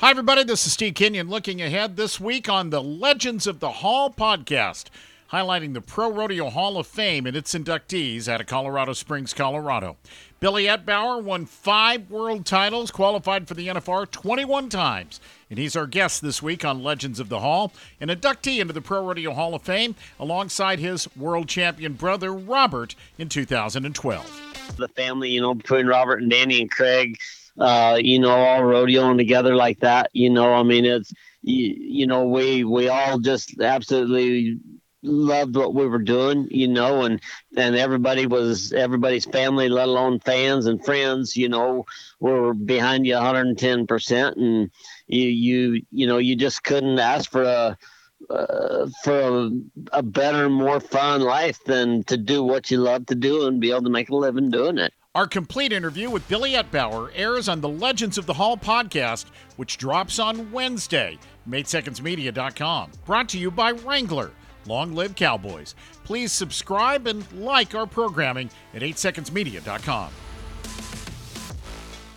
Hi, everybody. This is Steve Kenyon looking ahead this week on the Legends of the Hall podcast, highlighting the Pro Rodeo Hall of Fame and its inductees out of Colorado Springs, Colorado. Billy Etbauer won five world titles, qualified for the NFR 21 times, and he's our guest this week on Legends of the Hall, an inductee into the Pro Rodeo Hall of Fame alongside his world champion brother Robert in 2012. The family, you know, between Robert and Danny and Craig, uh, you know, all rodeoing together like that. You know, I mean, it's you, you know, we we all just absolutely loved what we were doing, you know, and and everybody was everybody's family, let alone fans and friends, you know, were behind you 110 percent, and you you you know you just couldn't ask for a uh, for a, a better, more fun life than to do what you love to do and be able to make a living doing it. Our complete interview with Billy Etbauer airs on the Legends of the Hall podcast, which drops on Wednesday. 8SecondsMedia.com. Brought to you by Wrangler. Long live Cowboys. Please subscribe and like our programming at 8secondsmedia.com.